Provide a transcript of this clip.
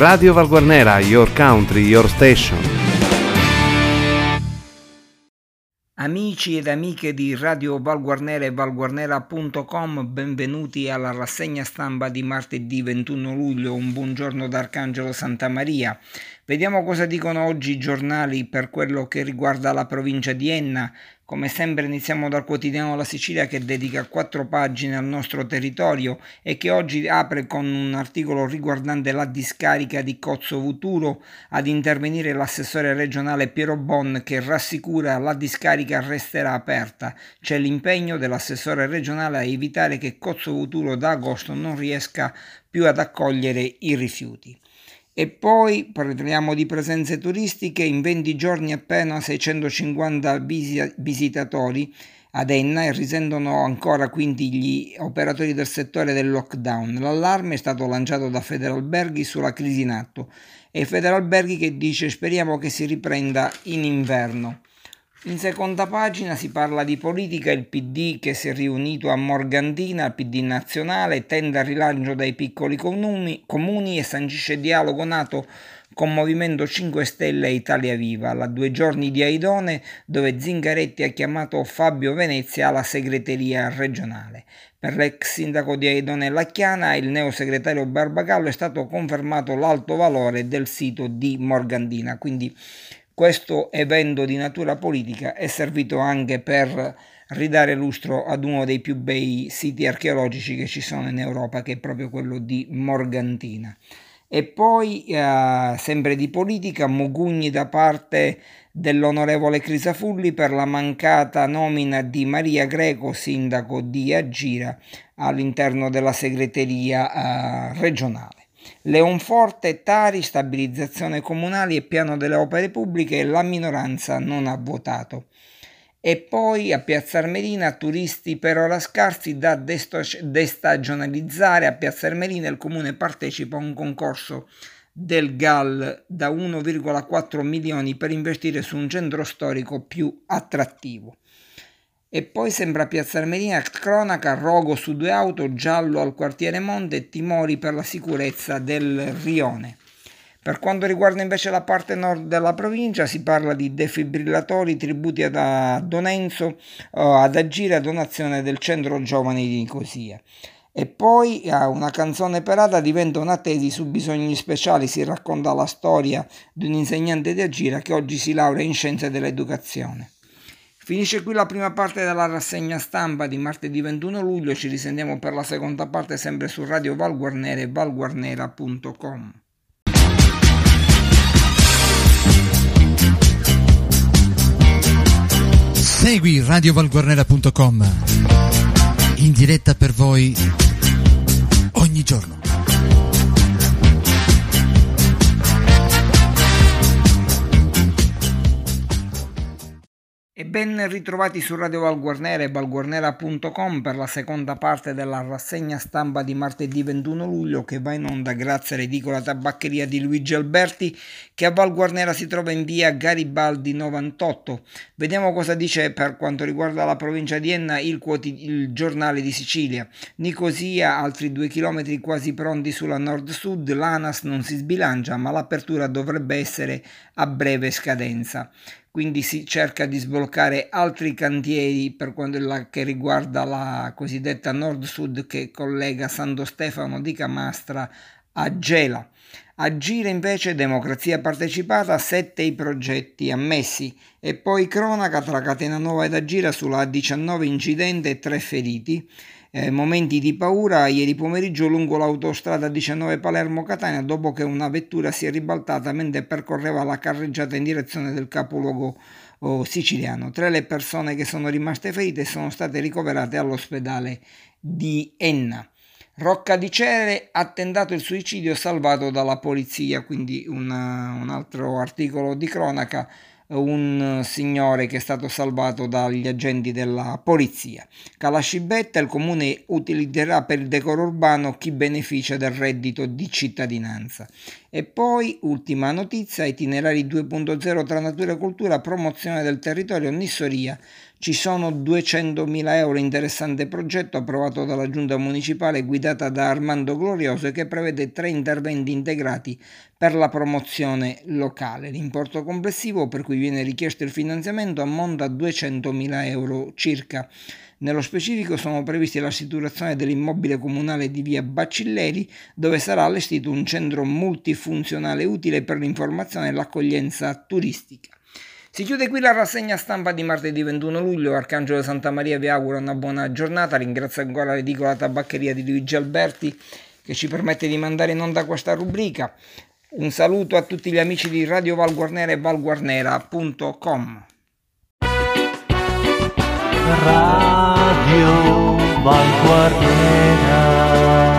Radio Valguarnera, your country, your station. Amici ed amiche di Radio Valguarnera e valguarnera.com, benvenuti alla rassegna stampa di martedì 21 luglio. Un buongiorno da Arcangelo Santa Maria. Vediamo cosa dicono oggi i giornali per quello che riguarda la provincia di Enna. Come sempre iniziamo dal quotidiano La Sicilia che dedica quattro pagine al nostro territorio e che oggi apre con un articolo riguardante la discarica di Cozzo Vuturo ad intervenire l'assessore regionale Piero Bon che rassicura la discarica resterà aperta. C'è l'impegno dell'assessore regionale a evitare che Cozzo Vuturo da agosto non riesca più ad accogliere i rifiuti. E poi parliamo di presenze turistiche, in 20 giorni appena 650 visitatori ad Enna e risentono ancora quindi gli operatori del settore del lockdown. L'allarme è stato lanciato da Federalberghi sulla crisi in atto e Federalberghi che dice speriamo che si riprenda in inverno. In seconda pagina si parla di politica, il PD che si è riunito a Morgantina, il PD nazionale, tende al rilancio dai piccoli comuni, comuni e sancisce dialogo nato con Movimento 5 Stelle e Italia Viva, alla due giorni di Aidone dove Zingaretti ha chiamato Fabio Venezia alla segreteria regionale. Per l'ex sindaco di Aidone Lacchiana il neosegretario Barbagallo è stato confermato l'alto valore del sito di Morgantina, quindi questo evento di natura politica è servito anche per ridare lustro ad uno dei più bei siti archeologici che ci sono in Europa, che è proprio quello di Morgantina. E poi, eh, sempre di politica, Mogugni da parte dell'onorevole Crisafulli per la mancata nomina di Maria Greco, sindaco di Agira, all'interno della segreteria eh, regionale. Leonforte, Tari, stabilizzazione comunali e piano delle opere pubbliche la minoranza non ha votato. E poi a Piazza Armerina turisti per ora scarsi da destagionalizzare. A Piazza Armerina il comune partecipa a un concorso del GAL da 1,4 milioni per investire su un centro storico più attrattivo. E poi sembra Piazza Armerina, cronaca, rogo su due auto, giallo al quartiere Monte e timori per la sicurezza del rione. Per quanto riguarda invece la parte nord della provincia si parla di defibrillatori, tributi ad Donenzo, ad agire a donazione del centro giovani di Nicosia. E poi uh, una canzone perata diventa una tesi su bisogni speciali, si racconta la storia di un insegnante di Agira che oggi si laurea in scienze dell'educazione. Finisce qui la prima parte della rassegna stampa di martedì 21 luglio, ci risentiamo per la seconda parte sempre su Radio Valguarnera e valguarnera.com. Segui radiovalguarnera.com in diretta per voi ogni giorno. E ben ritrovati su Radio Valguarnera e valguarnera.com per la seconda parte della rassegna stampa di martedì 21 luglio che va in onda grazie all'edicola tabaccheria di Luigi Alberti che a Valguarnera si trova in via Garibaldi 98. Vediamo cosa dice per quanto riguarda la provincia di Enna il, quotid- il giornale di Sicilia. Nicosia, altri due chilometri quasi pronti sulla nord-sud, l'ANAS non si sbilancia ma l'apertura dovrebbe essere a breve scadenza quindi si cerca di sbloccare altri cantieri per quanto che riguarda la cosiddetta nord-sud che collega Santo Stefano di Camastra a Gela. Agire invece democrazia partecipata, sette i progetti ammessi e poi cronaca tra Catena Nuova ed Agira sulla 19 incidente e 3 feriti eh, momenti di paura ieri pomeriggio lungo l'autostrada 19 Palermo-Catania dopo che una vettura si è ribaltata mentre percorreva la carreggiata in direzione del capoluogo oh, siciliano. Tre le persone che sono rimaste ferite sono state ricoverate all'ospedale di Enna. Rocca di Cere ha tentato il suicidio salvato dalla polizia, quindi una, un altro articolo di cronaca un signore che è stato salvato dagli agenti della polizia. Calascibetta il comune utilizzerà per il decoro urbano chi beneficia del reddito di cittadinanza. E poi, ultima notizia, itinerari 2.0 tra natura e cultura, promozione del territorio, Nissoria, Ci sono 200.000 euro interessante progetto approvato dalla giunta municipale guidata da Armando Glorioso che prevede tre interventi integrati per la promozione locale. L'importo complessivo per cui viene richiesto il finanziamento ammonta a 200.000 euro circa. Nello specifico sono previsti la situazione dell'immobile comunale di via Bacilleri, dove sarà allestito un centro multifunzionale utile per l'informazione e l'accoglienza turistica. Si chiude qui la rassegna stampa di martedì 21 luglio. Arcangelo Santa Maria vi augura una buona giornata. Ringrazio ancora l'edicola tabaccheria di Luigi Alberti che ci permette di mandare in onda questa rubrica. Un saluto a tutti gli amici di Radio Val Guarnera e valguarnera.com. Radio Valguarnera.